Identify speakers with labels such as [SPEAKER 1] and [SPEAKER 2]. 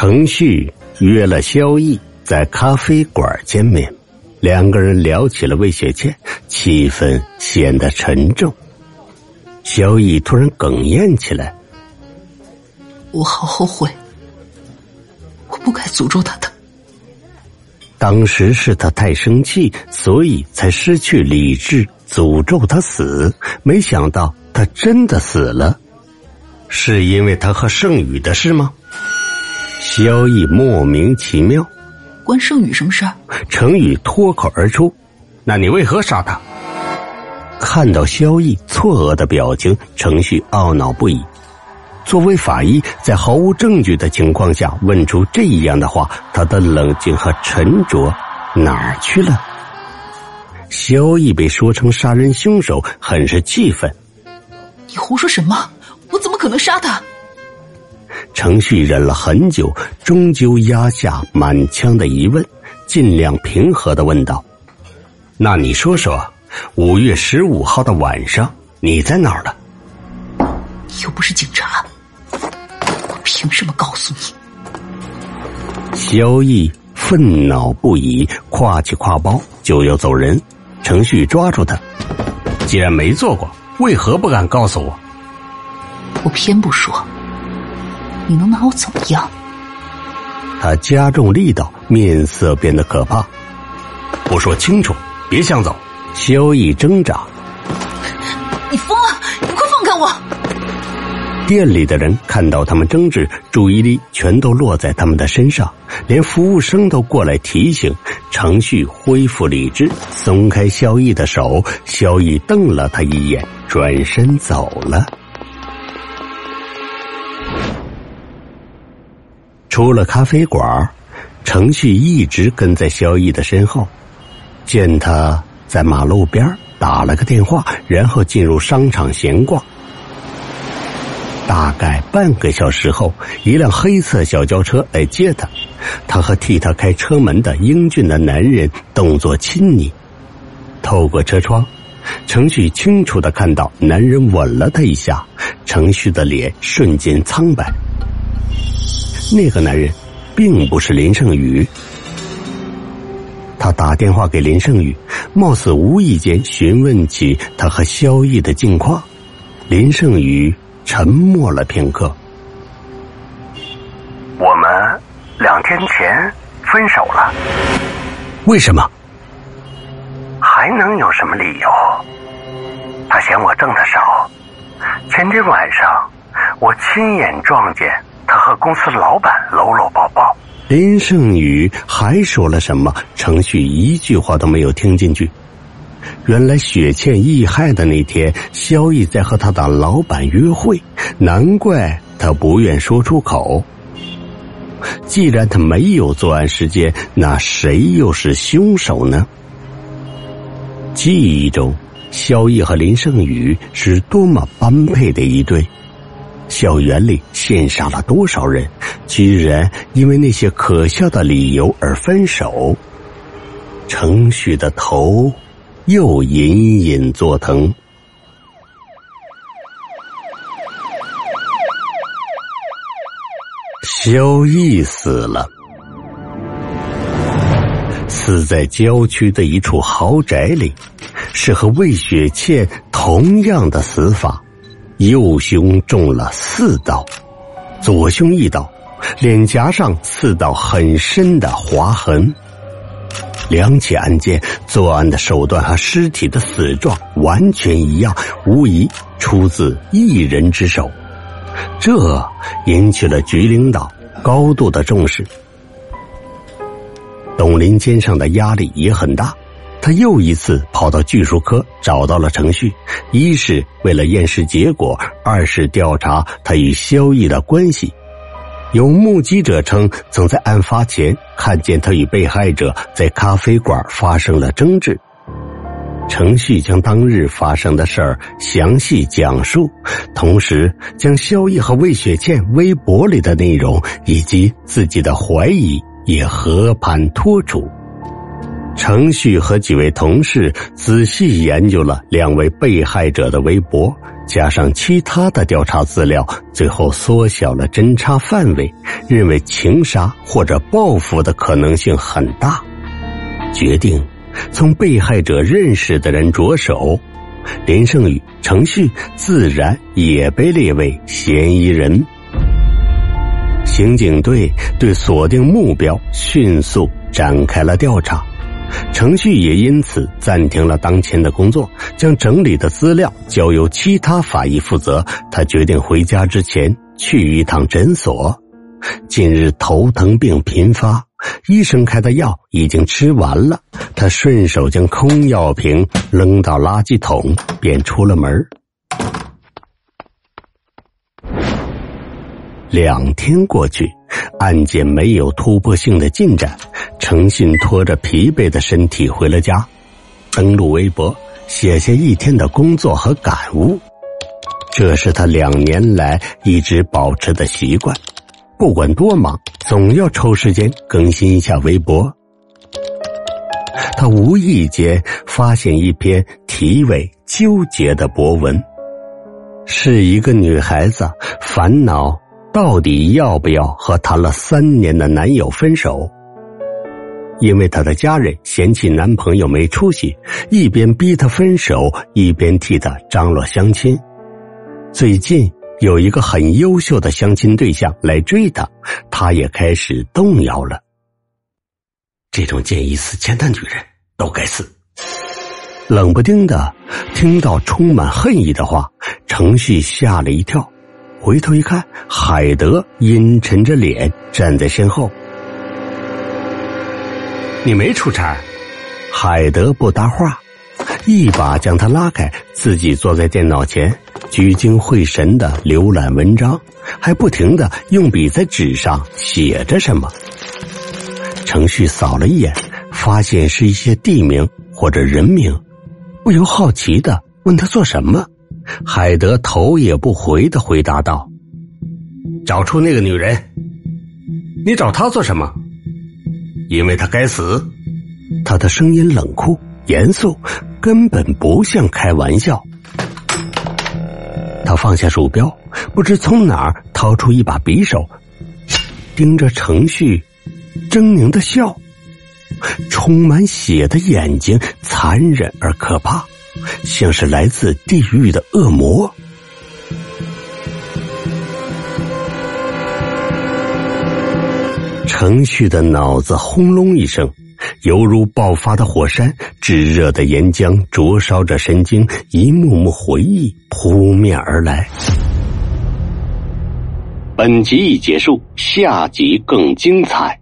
[SPEAKER 1] 程旭约了萧毅在咖啡馆见面，两个人聊起了魏雪倩，气氛显得沉重。萧毅突然哽咽起来：“
[SPEAKER 2] 我好后悔，我不该诅咒他的。
[SPEAKER 1] 当时是他太生气，所以才失去理智，诅咒他死。没想到他真的死了，是因为他和盛宇的事吗？”萧毅莫名其妙，
[SPEAKER 2] 关盛宇什么事儿？
[SPEAKER 1] 程宇脱口而出：“那你为何杀他？”看到萧毅错愕的表情，程旭懊恼不已。作为法医，在毫无证据的情况下问出这样的话，他的冷静和沉着哪儿去了？萧毅被说成杀人凶手，很是气愤。
[SPEAKER 2] 你胡说什么？我怎么可能杀他？
[SPEAKER 1] 程旭忍了很久，终究压下满腔的疑问，尽量平和的问道：“那你说说，五月十五号的晚上你在哪儿了？”
[SPEAKER 2] 你又不是警察，我凭什么告诉你？
[SPEAKER 1] 萧毅愤恼不已，挎起挎包就要走人。程旭抓住他：“既然没做过，为何不敢告诉我？”
[SPEAKER 2] 我偏不说。你能拿我怎么样？
[SPEAKER 1] 他加重力道，面色变得可怕。我说清楚，别想走。萧逸挣扎。
[SPEAKER 2] 你疯了！你快放开我！
[SPEAKER 1] 店里的人看到他们争执，注意力全都落在他们的身上，连服务生都过来提醒。程旭恢复理智，松开萧逸的手。萧逸瞪了他一眼，转身走了。出了咖啡馆，程旭一直跟在萧毅的身后。见他在马路边打了个电话，然后进入商场闲逛。大概半个小时后，一辆黑色小轿车来接他，他和替他开车门的英俊的男人动作亲昵。透过车窗，程旭清楚的看到男人吻了他一下，程旭的脸瞬间苍白。那个男人，并不是林胜宇。他打电话给林胜宇，貌似无意间询问起他和萧毅的近况。林胜宇沉默了片刻。
[SPEAKER 3] 我们两天前分手了。
[SPEAKER 1] 为什么？
[SPEAKER 3] 还能有什么理由？他嫌我挣的少。前天晚上，我亲眼撞见。他和公司老板搂搂抱抱。
[SPEAKER 1] 林胜宇还说了什么？程序一句话都没有听进去。原来雪倩遇害的那天，萧毅在和他的老板约会，难怪他不愿说出口。既然他没有作案时间，那谁又是凶手呢？记忆中，萧毅和林胜宇是多么般配的一对。校园里羡煞了多少人，居然因为那些可笑的理由而分手。程旭的头又隐隐作疼。萧毅死了，死在郊区的一处豪宅里，是和魏雪倩同样的死法。右胸中了四刀，左胸一刀，脸颊上四道很深的划痕。两起案件作案的手段和尸体的死状完全一样，无疑出自一人之手，这引起了局领导高度的重视。董林肩上的压力也很大。他又一次跑到技术科找到了程序，一是为了验尸结果，二是调查他与萧毅的关系。有目击者称，曾在案发前看见他与被害者在咖啡馆发生了争执。程序将当日发生的事儿详细讲述，同时将萧毅和魏雪倩微博里的内容以及自己的怀疑也和盘托出。程旭和几位同事仔细研究了两位被害者的微博，加上其他的调查资料，最后缩小了侦查范围，认为情杀或者报复的可能性很大，决定从被害者认识的人着手。林胜宇、程旭自然也被列为嫌疑人。刑警队对锁定目标迅速展开了调查。程序也因此暂停了当前的工作，将整理的资料交由其他法医负责。他决定回家之前去一趟诊所。近日头疼病频发，医生开的药已经吃完了。他顺手将空药瓶扔到垃圾桶，便出了门。两天过去，案件没有突破性的进展。诚信拖着疲惫的身体回了家，登录微博，写下一天的工作和感悟。这是他两年来一直保持的习惯，不管多忙，总要抽时间更新一下微博。他无意间发现一篇题为“纠结”的博文，是一个女孩子烦恼到底要不要和谈了三年的男友分手。因为她的家人嫌弃男朋友没出息，一边逼她分手，一边替她张罗相亲。最近有一个很优秀的相亲对象来追她，她也开始动摇了。这种见异思迁的女人都该死！冷不丁的听到充满恨意的话，程旭吓了一跳，回头一看，海德阴沉着脸站在身后。你没出差，海德不搭话，一把将他拉开，自己坐在电脑前，聚精会神的浏览文章，还不停的用笔在纸上写着什么。程旭扫了一眼，发现是一些地名或者人名，不由好奇的问他做什么。海德头也不回的回答道：“找出那个女人。你找她做什么？”因为他该死，他的声音冷酷严肃，根本不像开玩笑。他放下鼠标，不知从哪儿掏出一把匕首，盯着程序，狰狞的笑，充满血的眼睛残忍而可怕，像是来自地狱的恶魔。程旭的脑子轰隆一声，犹如爆发的火山，炙热的岩浆灼烧着神经，一幕幕回忆扑面而来。本集已结束，下集更精彩。